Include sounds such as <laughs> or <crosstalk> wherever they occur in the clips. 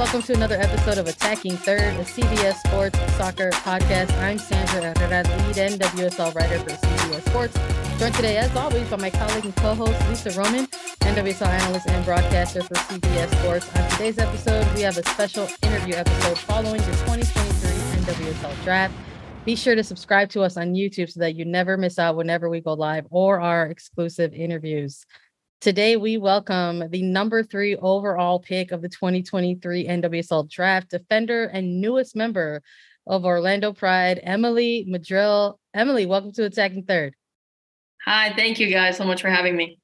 Welcome to another episode of Attacking Third, the CBS Sports Soccer podcast. I'm Sandra Herrera, lead NWSL writer for CBS Sports. Joined today, as always, by my colleague and co-host Lisa Roman, NWSL analyst and broadcaster for CBS Sports. On today's episode, we have a special interview episode following the 2023 NWSL Draft. Be sure to subscribe to us on YouTube so that you never miss out whenever we go live or our exclusive interviews. Today, we welcome the number three overall pick of the 2023 NWSL draft, defender and newest member of Orlando Pride, Emily Madril. Emily, welcome to Attacking Third. Hi, thank you guys so much for having me.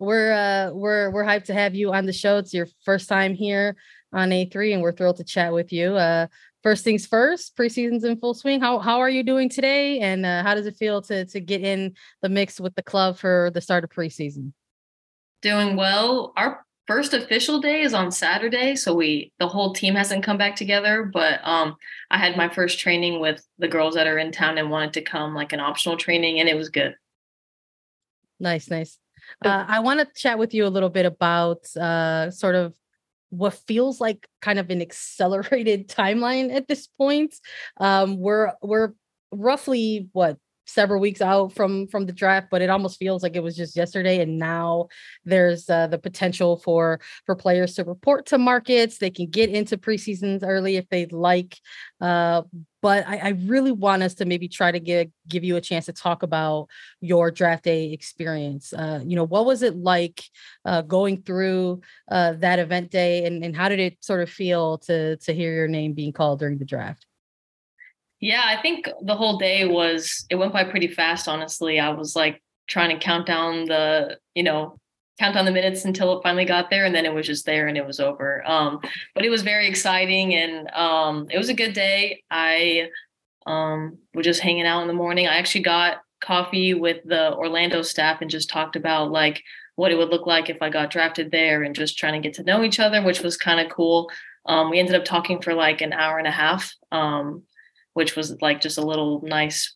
We're uh we're we're hyped to have you on the show. It's your first time here on A3 and we're thrilled to chat with you. Uh first things first, preseason's in full swing. How how are you doing today and uh, how does it feel to to get in the mix with the club for the start of preseason? Doing well. Our first official day is on Saturday, so we the whole team hasn't come back together. But um, I had my first training with the girls that are in town and wanted to come like an optional training, and it was good. Nice, nice. Uh, I want to chat with you a little bit about uh, sort of what feels like kind of an accelerated <laughs> timeline at this point. Um, we're we're roughly what several weeks out from from the draft but it almost feels like it was just yesterday and now there's uh, the potential for for players to report to markets they can get into preseasons early if they'd like uh, but I, I, really want us to maybe try to give give you a chance to talk about your draft day experience. Uh, you know, what was it like uh, going through uh, that event day, and, and how did it sort of feel to to hear your name being called during the draft? Yeah, I think the whole day was it went by pretty fast, honestly. I was like trying to count down the, you know, count down the minutes until it finally got there and then it was just there and it was over. Um, but it was very exciting and um, it was a good day. I um, was just hanging out in the morning. I actually got coffee with the Orlando staff and just talked about like what it would look like if I got drafted there and just trying to get to know each other, which was kind of cool. Um, we ended up talking for like an hour and a half. Um, which was like just a little nice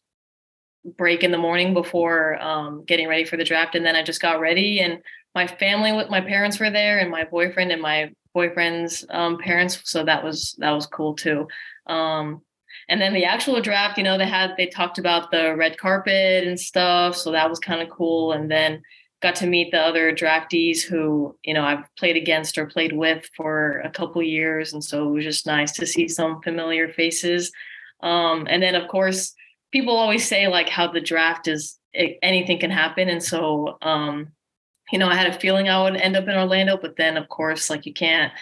break in the morning before um, getting ready for the draft. And then I just got ready, and my family with my parents were there, and my boyfriend and my boyfriend's um, parents. So that was that was cool too. Um, and then the actual draft, you know, they had they talked about the red carpet and stuff, so that was kind of cool. And then got to meet the other draftees who you know I've played against or played with for a couple years, and so it was just nice to see some familiar faces. Um, and then of course, people always say like how the draft is it, anything can happen, and so um, you know I had a feeling I would end up in Orlando, but then of course like you can't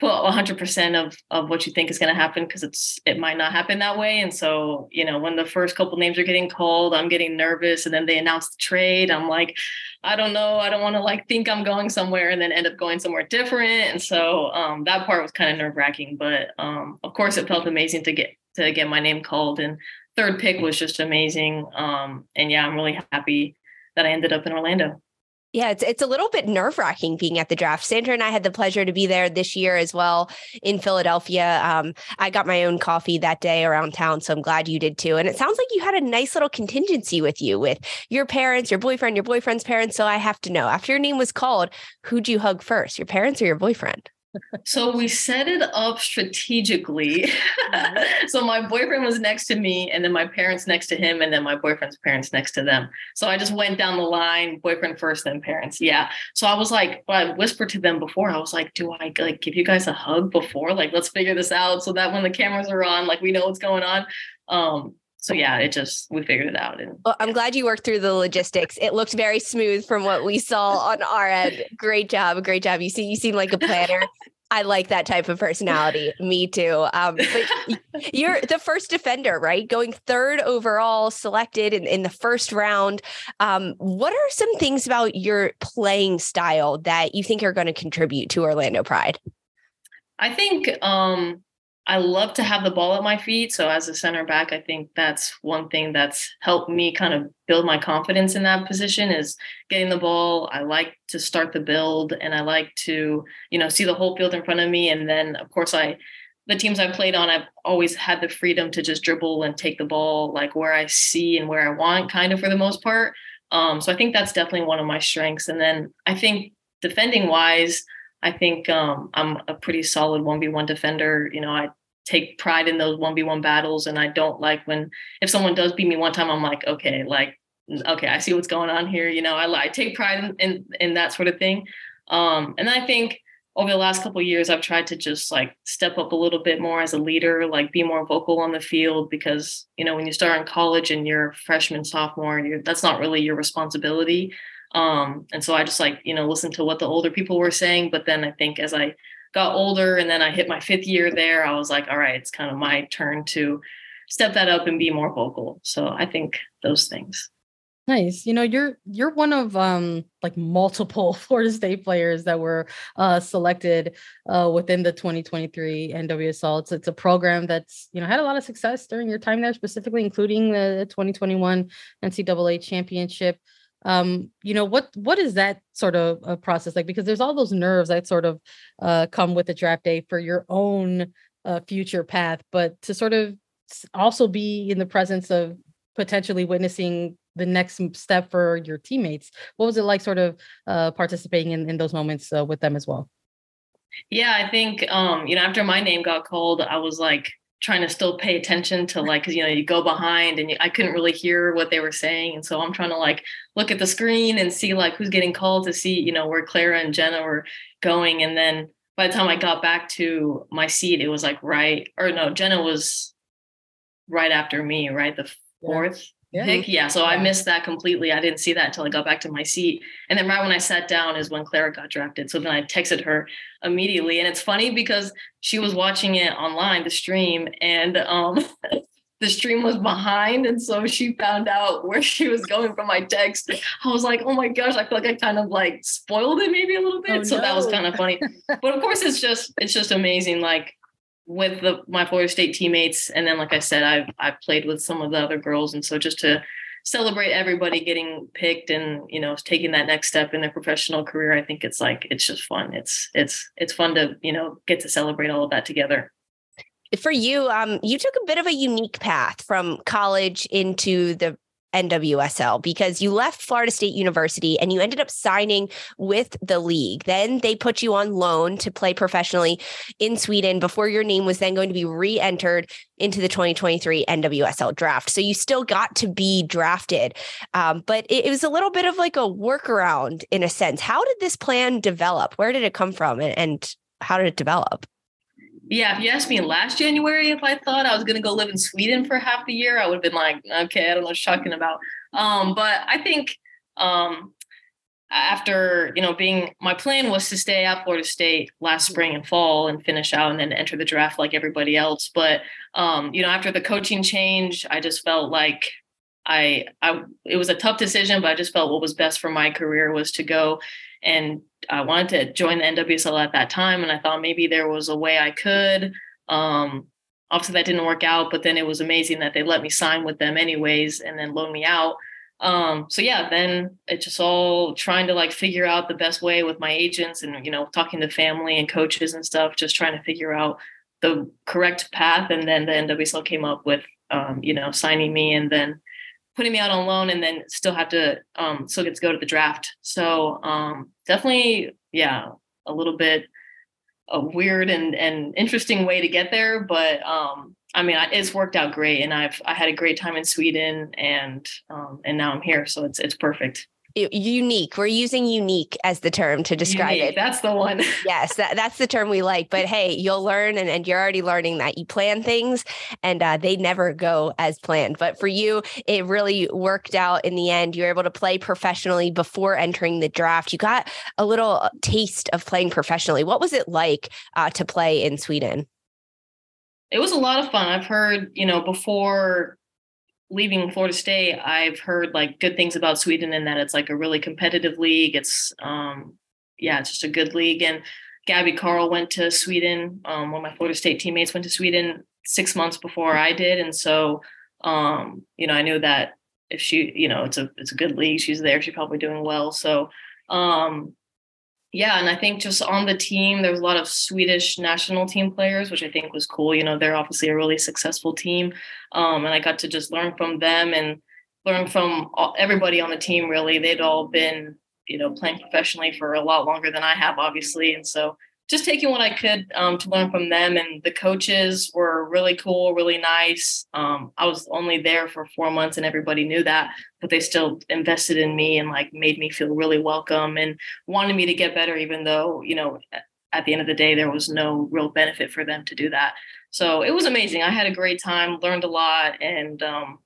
put 100% of of what you think is going to happen because it's it might not happen that way. And so you know when the first couple names are getting called i'm getting nervous and then they announce the trade. I'm like i don't know. I don't want to like think i'm going somewhere and then end up going somewhere different. And so um, that part was kind of nerve wracking but um, of course it felt amazing to get to get my name called. And third pick was just amazing. Um, and yeah, I'm really happy that I ended up in Orlando. Yeah, it's it's a little bit nerve wracking being at the draft. Sandra and I had the pleasure to be there this year as well in Philadelphia. Um, I got my own coffee that day around town, so I'm glad you did too. And it sounds like you had a nice little contingency with you, with your parents, your boyfriend, your boyfriend's parents. So I have to know, after your name was called, who'd you hug first, your parents or your boyfriend? So we set it up strategically. Mm-hmm. <laughs> so my boyfriend was next to me, and then my parents next to him, and then my boyfriend's parents next to them. So I just went down the line, boyfriend first, then parents. Yeah. So I was like, I whispered to them before. I was like, do I like give you guys a hug before? Like, let's figure this out so that when the cameras are on, like we know what's going on. Um, so yeah, it just we figured it out. And well, I'm glad you worked through the logistics. It looked very smooth from what we saw <laughs> on our end. Great job, great job. You see, you seem like a planner. I like that type of personality. Me too. Um, but you're the first defender, right? Going third overall, selected in, in the first round. Um, what are some things about your playing style that you think are going to contribute to Orlando Pride? I think um, I love to have the ball at my feet. So as a center back, I think that's one thing that's helped me kind of build my confidence in that position is getting the ball. I like to start the build and I like to, you know, see the whole field in front of me. And then of course I the teams I've played on, I've always had the freedom to just dribble and take the ball like where I see and where I want, kind of for the most part. Um, so I think that's definitely one of my strengths. And then I think defending wise, I think um, I'm a pretty solid 1v1 defender. You know, I take pride in those 1v1 battles. And I don't like when, if someone does beat me one time, I'm like, okay, like, okay, I see what's going on here. You know, I, I take pride in, in, in, that sort of thing. Um, and I think over the last couple years, I've tried to just like step up a little bit more as a leader, like be more vocal on the field because, you know, when you start in college and you're freshman, sophomore, you're, that's not really your responsibility. Um, and so I just like, you know, listen to what the older people were saying. But then I think as I got older and then I hit my fifth year there, I was like, all right, it's kind of my turn to step that up and be more vocal. So I think those things. Nice. You know, you're you're one of um like multiple <laughs> Florida State players that were uh selected uh within the 2023 NWSL. It's it's a program that's, you know, had a lot of success during your time there, specifically including the 2021 NCAA championship um you know what what is that sort of a process like? Because there's all those nerves that sort of uh come with the draft day for your own uh future path but to sort of also be in the presence of potentially witnessing the next step for your teammates what was it like sort of uh participating in, in those moments uh, with them as well? Yeah i think um you know after my name got called i was like trying to still pay attention to like because you know you go behind and you, i couldn't really hear what they were saying. And so i'm trying to like look at the screen and see like who's getting called to see you know where clara and jenna were going. And then by the time i got back to my seat it was like right or no jenna was right after me right? The fourth yeah. pick. Yeah. So. I missed that completely. I didn't see that until I got back to my seat. And then right when I sat down is when Clara got drafted. So then I texted her immediately. And it's funny because she was watching it online, the stream, and um <laughs> the stream was behind. And so she found out where she was going from my text. I was like, oh my gosh, I feel like I kind of like spoiled it maybe a little bit. Oh, so no. that was kind of funny. but of course it's just it's just amazing. Like with the, my Florida State teammates, and then like I said, I've I've played with some of the other girls, and so just to celebrate everybody getting picked and you know taking that next step in their professional career, I think it's like it's just fun. It's it's it's fun to you know get to celebrate all of that together. For you um you took a bit of a unique path from college into the NWSL because you left Florida State University and you ended up signing with the league. Then they put you on loan to play professionally in Sweden before your name was then going to be re entered into the 2023 NWSL draft. So you still got to be drafted. Um, but it, it, was a little bit of like a workaround in a sense. How did this plan develop? Where did it come from and, and how did it develop? Yeah, if you asked me last January if I thought I was going to go live in Sweden for half the year, I would have been like, okay, I don't know what you're talking about. Um, but I think um, after you know being my plan was to stay at Florida State last spring and fall and finish out and then enter the draft like everybody else. But um, you know after the coaching change, I just felt like I I it was a tough decision, but I just felt what was best for my career was to go and I wanted to join the NWSL at that time, and I thought maybe there was a way I could. Um, obviously, that didn't work out, but then it was amazing that they let me sign with them anyways, and then loan me out. um, so yeah, then it's just all trying to like figure out the best way with my agents and you know talking to family and coaches and stuff, just trying to figure out the correct path. And then the NWSL came up with um, you know signing me and then putting me out on loan and then still have to um, still get to go to the draft. So um, definitely, yeah, a little bit a weird and and interesting way to get there, but um, I mean, it's worked out great, and I've I had a great time in Sweden, and um, and now I'm here, so it's it's perfect. Unique. We're using unique as the term to describe unique, it. That's the one. <laughs> yes, that, that's the term we like. But hey, you'll learn, and, and you're already learning that you plan things, and uh, they never go as planned. But for you, it really worked out in the end. You were able to play professionally before entering the draft. You got a little uh, taste of playing professionally. What was it like uh, to play in Sweden? it was a lot of fun. I've heard, you know, before leaving Florida State, I've heard like good things about Sweden and that it's like a really competitive league. It's um yeah, it's just a good league. And Gabby Carle went to Sweden. Um, one of my Florida State teammates went to Sweden six months before I did. And so um, you know, I knew that if she, you know, it's a it's a good league, she's there, she's probably doing well. So um yeah, and I think just on the team, there was a lot of Swedish national team players, which I think was cool. You know, they're obviously a really successful team, um, and I got to just learn from them and learn from all, everybody on the team. Really, they'd all been, you know, playing professionally for a lot longer than I have, obviously, and so just taking what I could um, to learn from them. And the coaches were really cool, really nice. Um, I was only there for four months and everybody knew that, but they still invested in me and like made me feel really welcome and wanted me to get better, even though, you know, at the end of the day, there was no real benefit for them to do that. So it was amazing. I had a great time, learned a lot, and um,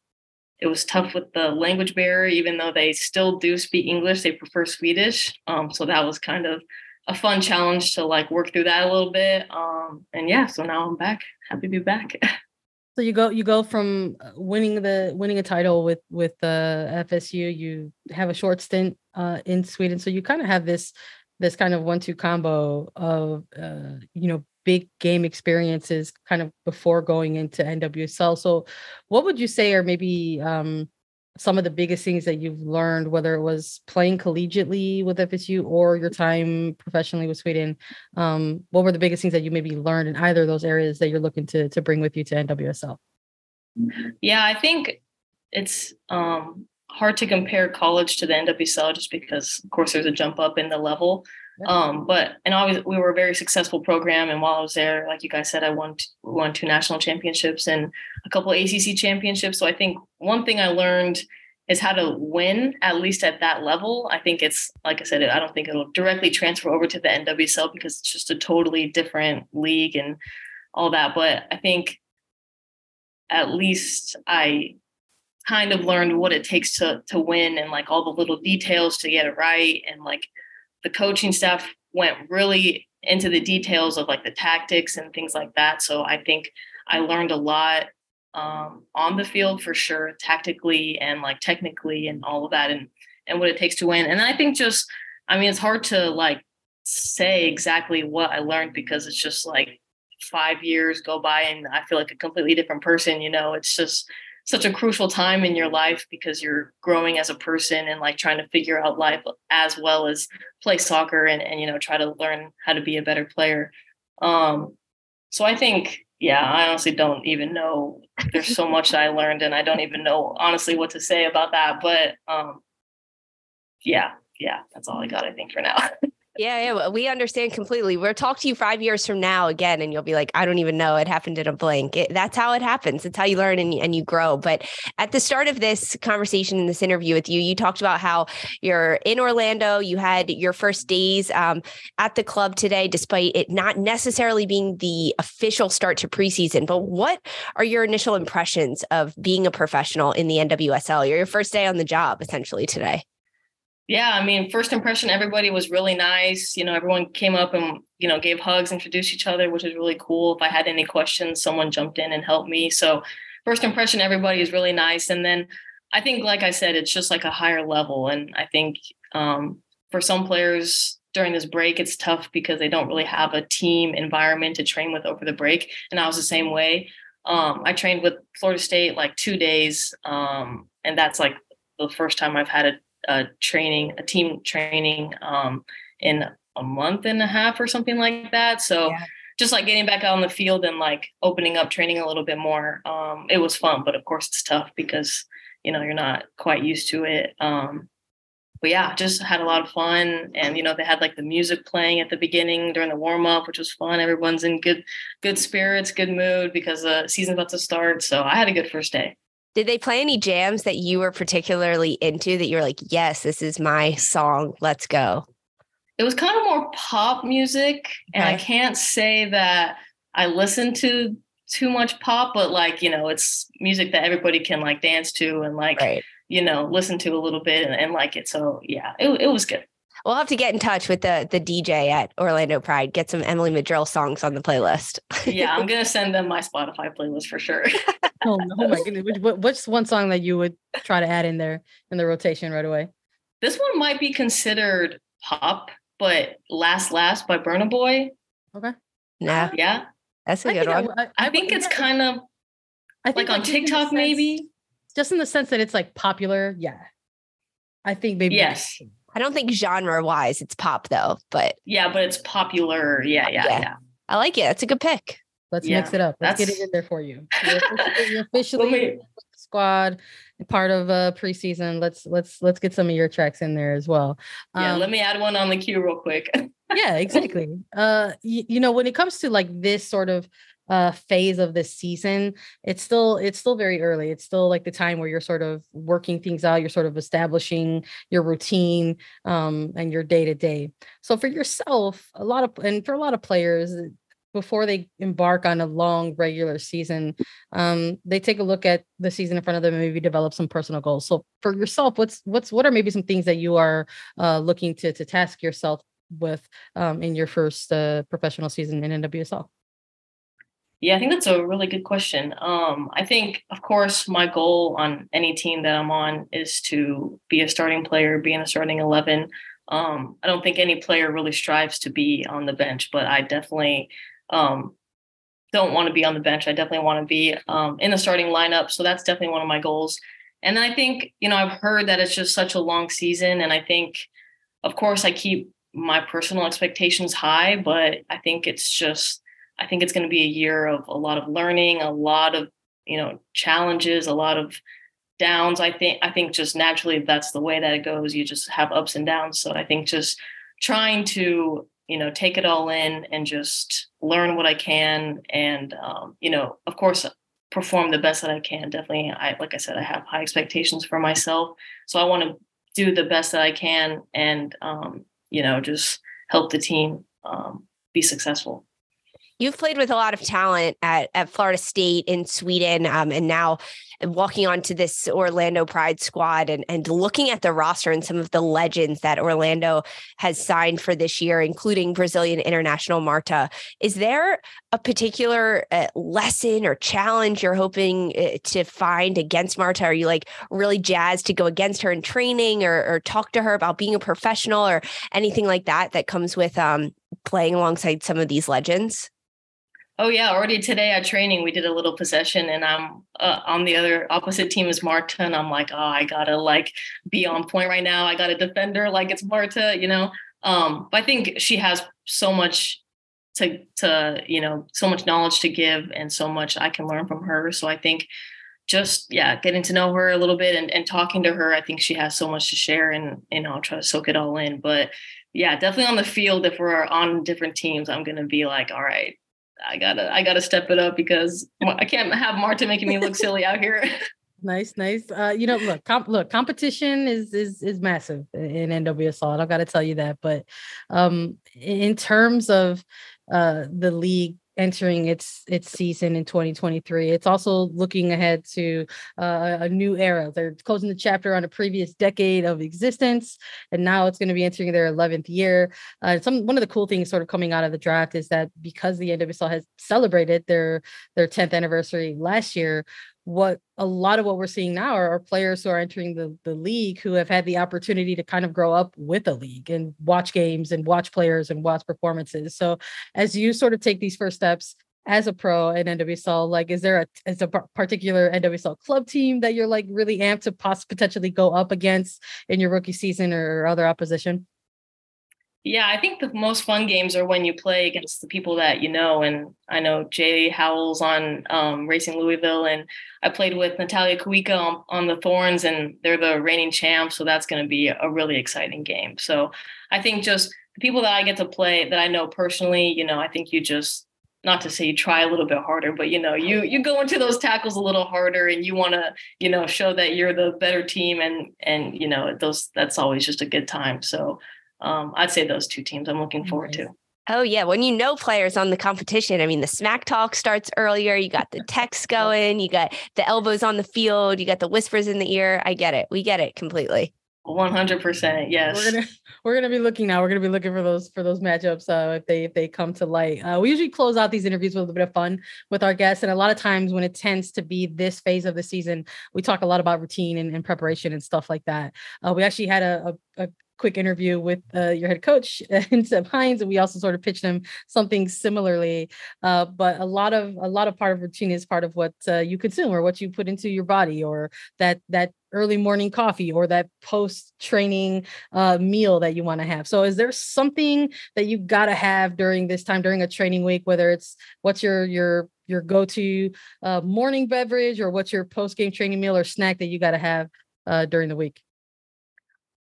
it was tough with the language barrier, even though they still do speak English, they prefer Swedish. Um, so that was kind of a fun challenge to like work through that a little bit. Um, and yeah, so now I'm back. Happy to be back. <laughs> so you go you go from uh, winning the winning a title with with the uh, FSU. You have a short stint uh, in Sweden, so you kind of have this this kind of one two combo of uh, you know big game experiences kind of before going into NWSL. So what would you say are maybe um, some of the biggest things that you've learned, whether it was playing collegiately with FSU or your time professionally with Sweden? Um, what were the biggest things that you maybe learned in either of those areas that you're looking to to bring with you to NWSL? Yeah, I think it's um, hard to compare college to the NWSL just because, of course, there's a jump up in the level. Um, but and always we were a very successful program. And while I was there, like you guys said, I won won two national championships and a couple ACC championships. So I think one thing I learned is how to win at least at that level. I think it's like I said, I don't think it'll directly transfer over to the NWSL because it's just a totally different league and all that. But I think at least I kind of learned what it takes to to win and like all the little details to get it right and like the coaching staff went really into the details of like the tactics and things like that. So I think I learned a lot um, on the field for sure, tactically and like technically and all of that, and and what it takes to win. And I think just, I mean, it's hard to like say exactly what I learned because it's just like five years go by and I feel like a completely different person. You know, it's just such a crucial time in your life because you're growing as a person and like trying to figure out life as well as play soccer and, and you know try to learn how to be a better player. Um so i think yeah i honestly don't even know. There's so much i learned and i don't even know honestly what to say about that but um yeah yeah that's all i got i think for now <laughs> Yeah, yeah, we understand completely. We'll talk to you five years from now again, and you'll be like, I don't even know. It happened in a blink. It, that's how it happens. It's how you learn and, and you grow. But at the start of this conversation, in this interview with you, you talked about how you're in Orlando. You had your first days um, at the club today, despite it not necessarily being the official start to preseason. But what are your initial impressions of being a professional in the NWSL? You're your first day on the job, essentially, today yeah, I mean, first impression, everybody was really nice. You know, everyone came up and, you know, gave hugs, introduced each other, which is really cool. If I had any questions, someone jumped in and helped me. So, first impression, everybody is really nice. And then I think, like I said, it's just like a higher level. And I think um, for some players during this break, it's tough because they don't really have a team environment to train with over the break. And I was the same way. Um, I trained with Florida State like two days, um, and that's like the first time I've had a, a training, a team training um, in a month and a half or something like that. So yeah. just like getting back out on the field and like opening up training a little bit more. Um, it was fun, but of course it's tough because you know you're not quite used to it. Um, but yeah, just had a lot of fun. And you know, they had like the music playing at the beginning during the warm up, which was fun. Everyone's in good good spirits, good mood because the season's about to start. So I had a good first day. Did they play any jams that you were particularly into that you were like, yes, this is my song. Let's go? It was kind of more pop music. And I can't say that I listened to too much pop, but like, you know, it's music that everybody can like dance to and like, right. you know, listen to a little bit and, and like it. So yeah, it, it was good. We'll have to get in touch with the the DJ at Orlando Pride. Get some Emily Madril songs on the playlist. yeah, I'm gonna <laughs> send them my Spotify playlist for sure. <laughs> oh, oh, my goodness! what's one song that you would try to add in there in the rotation right away? This one might be considered pop, but "Last Last" by Burna Boy. Okay. Nah. Yeah. That's a I good one. I, I, I think it's kind of I think like on TikTok, sense, maybe. Just in the sense that it's like popular. Yeah. I think maybe. Yes. I don't think genre wise it's pop though, but yeah, but it's popular. Yeah, yeah, yeah. yeah. I like it. It's a good pick. Let's yeah, mix it up. Let's get it in there for you. You're officially, you're <laughs> officially squad part of a uh, preseason. Let's let's let's get some of your tracks in there as well. Yeah, um, let me add one on the queue real quick. <laughs> yeah, exactly. Uh, you, you know, when it comes to like this sort of uh phase of the season it's still it's still very early. It's still like the time where you're sort of working things out you're sort of establishing your routine um and your day to day so for yourself a lot of and for a lot of players before they embark on a long regular season um they take a look at the season in front of them and maybe develop some personal goals. So for yourself what's what's what are maybe some things that you are uh looking to to task yourself with um in your first uh professional season in NWSL yeah, I think that's a really good question. Um, I think, of course, my goal on any team that I'm on is to be a starting player, be in a starting 11. Um, I don't think any player really strives to be on the bench, but I definitely um, don't want to be on the bench. I definitely want to be um, in the starting lineup. So that's definitely one of my goals. And then I think, you know, I've heard that it's just such a long season. And I think, of course, I keep my personal expectations high, but I think it's just I think it's going to be a year of a lot of learning, a lot of you know challenges, a lot of downs. I think I think just naturally that's the way that it goes. You just have ups and downs. So I think just trying to you know take it all in and just learn what I can, and um, you know of course perform the best that I can. Definitely, I like I said, I have high expectations for myself, so I want to do the best that I can, and um, you know just help the team um, be successful. You've played with a lot of talent at, at Florida State in Sweden, um, and now walking onto this Orlando Pride squad and, and looking at the roster and some of the legends that Orlando has signed for this year, including Brazilian international Marta. Is there a particular uh, lesson or challenge you're hoping uh, to find against Marta? Are you like really jazzed to go against her in training or, or talk to her about being a professional or anything like that that comes with um, playing alongside some of these legends? Oh yeah, already today at training we did a little possession, and I'm uh, on the other opposite team is Marta, and I'm like, oh, I gotta like be on point right now. I got a defender like it's Marta, you know. Um, but I think she has so much to to you know so much knowledge to give, and so much I can learn from her. So I think just yeah, getting to know her a little bit and, and talking to her, I think she has so much to share, and and I'll try to soak it all in. But yeah, definitely on the field, if we're on different teams, I'm gonna be like, all right, I gotta I gotta step it up because I can't have Marta making me look silly out here. <laughs> nice, nice. Uh, you know, look, comp- look, competition is is is massive in NWSL. I got to tell you that. But um, in terms of uh the league entering its its season in 2023. It's also looking ahead to uh, a new era. They're closing the chapter on a previous decade of existence, and now it's going to be entering their 11th year. Uh, some one of the cool things sort of coming out of the draft is that because the NWSL has celebrated their their 10th anniversary last year, what a lot of what we're seeing now are, are, players who are entering the, the league who have had the opportunity to kind of grow up with a league and watch games and watch players and watch performances. So as you sort of take these first steps as a pro in NWSL? Like, is there a is a particular NWSL club team that you're like really amped to possibly potentially go up against in your rookie season or other opposition? Yeah, I think the most fun games are when you play against the people that you know. And I know Jaelin Howell's on um, Racing Louisville, and I played with Natalia Kuikka on, on, the Thorns, and they're the reigning champs. So that's going to be a really exciting game. So I think just the people that I get to play that I know personally, you know, I think you just not to say you try a little bit harder, but you know, you you go into those tackles a little harder, and you want to, you know, show that you're the better team, and and you know, those that's always just a good time. So um, I'd say those two teams I'm looking forward to. Oh yeah, when you know players on the competition, I mean the smack talk starts earlier. You got the <laughs> text going, you got the elbows on the field, you got the whispers in the ear. I get it. We get it completely. One hundred percent, yes. We're gonna we're gonna be looking now. We're gonna be looking for those for those matchups uh, if they if they come to light. Uh, we usually close out these interviews with a little bit of fun with our guests, and a lot of times when it tends to be this phase of the season, we talk a lot about routine and, and preparation and stuff like that. Uh, we actually had a, a, a quick interview with uh, your head coach <laughs> and Seb Hines, and we also sort of pitched him something similarly. Uh, but a lot of a lot of part of routine is part of what uh, you consume or what you put into your body, or that that early morning coffee or that post training uh, meal that you want to have. So, is there something that you got to have during this time during a training week? Whether it's what's your your your go to uh, morning beverage or what's your post game training meal or snack that you got to have uh, during the week?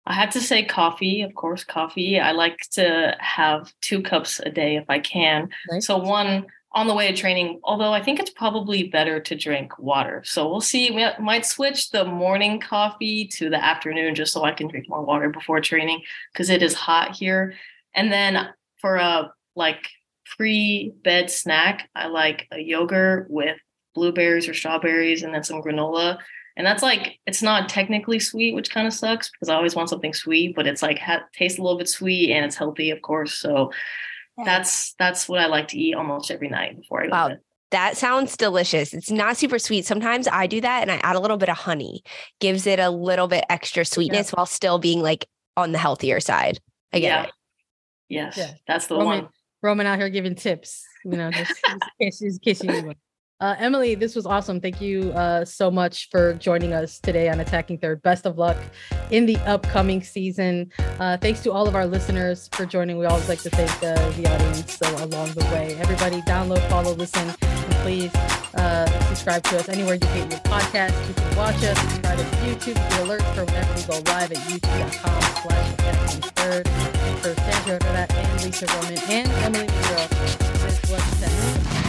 I had to say coffee, of course, coffee. I like to have two cups a day if I can. Nice. So one on the way to training, although I think it's probably better to drink water. So we'll see. We might switch the morning coffee to the afternoon just so I can drink more water before training because it is hot here. And then for a like pre bed snack, I like a yogurt with blueberries or strawberries and then some granola and that's like it's not technically sweet which kind of sucks because i always want something sweet but it's like ha- tastes a little bit sweet and it's healthy of course so yeah. that's that's what i like to eat almost every night before i go wow. to bed that sounds delicious. It's not super sweet. Sometimes I do that and I add a little bit of honey, gives it a little bit extra sweetness yeah. while still being like on the healthier side. I get yeah. it. Yes, yeah. that's the Roman, one. Roman out here giving tips, you know, just, just in case you uh, Emily, this was awesome. Thank you uh, so much for joining us today on Attacking Third. Best of luck in the upcoming season. Uh, thanks to all of our listeners for joining. We always like to thank uh, the audience along the way. Everybody, download, follow, listen, and please uh, subscribe to us anywhere you get your podcast. You can watch us, subscribe to YouTube, get alerts for whenever we go live at youtube.com slash Attacking Third. For Sandra that and Lisa Roman and Emily Miguel, this was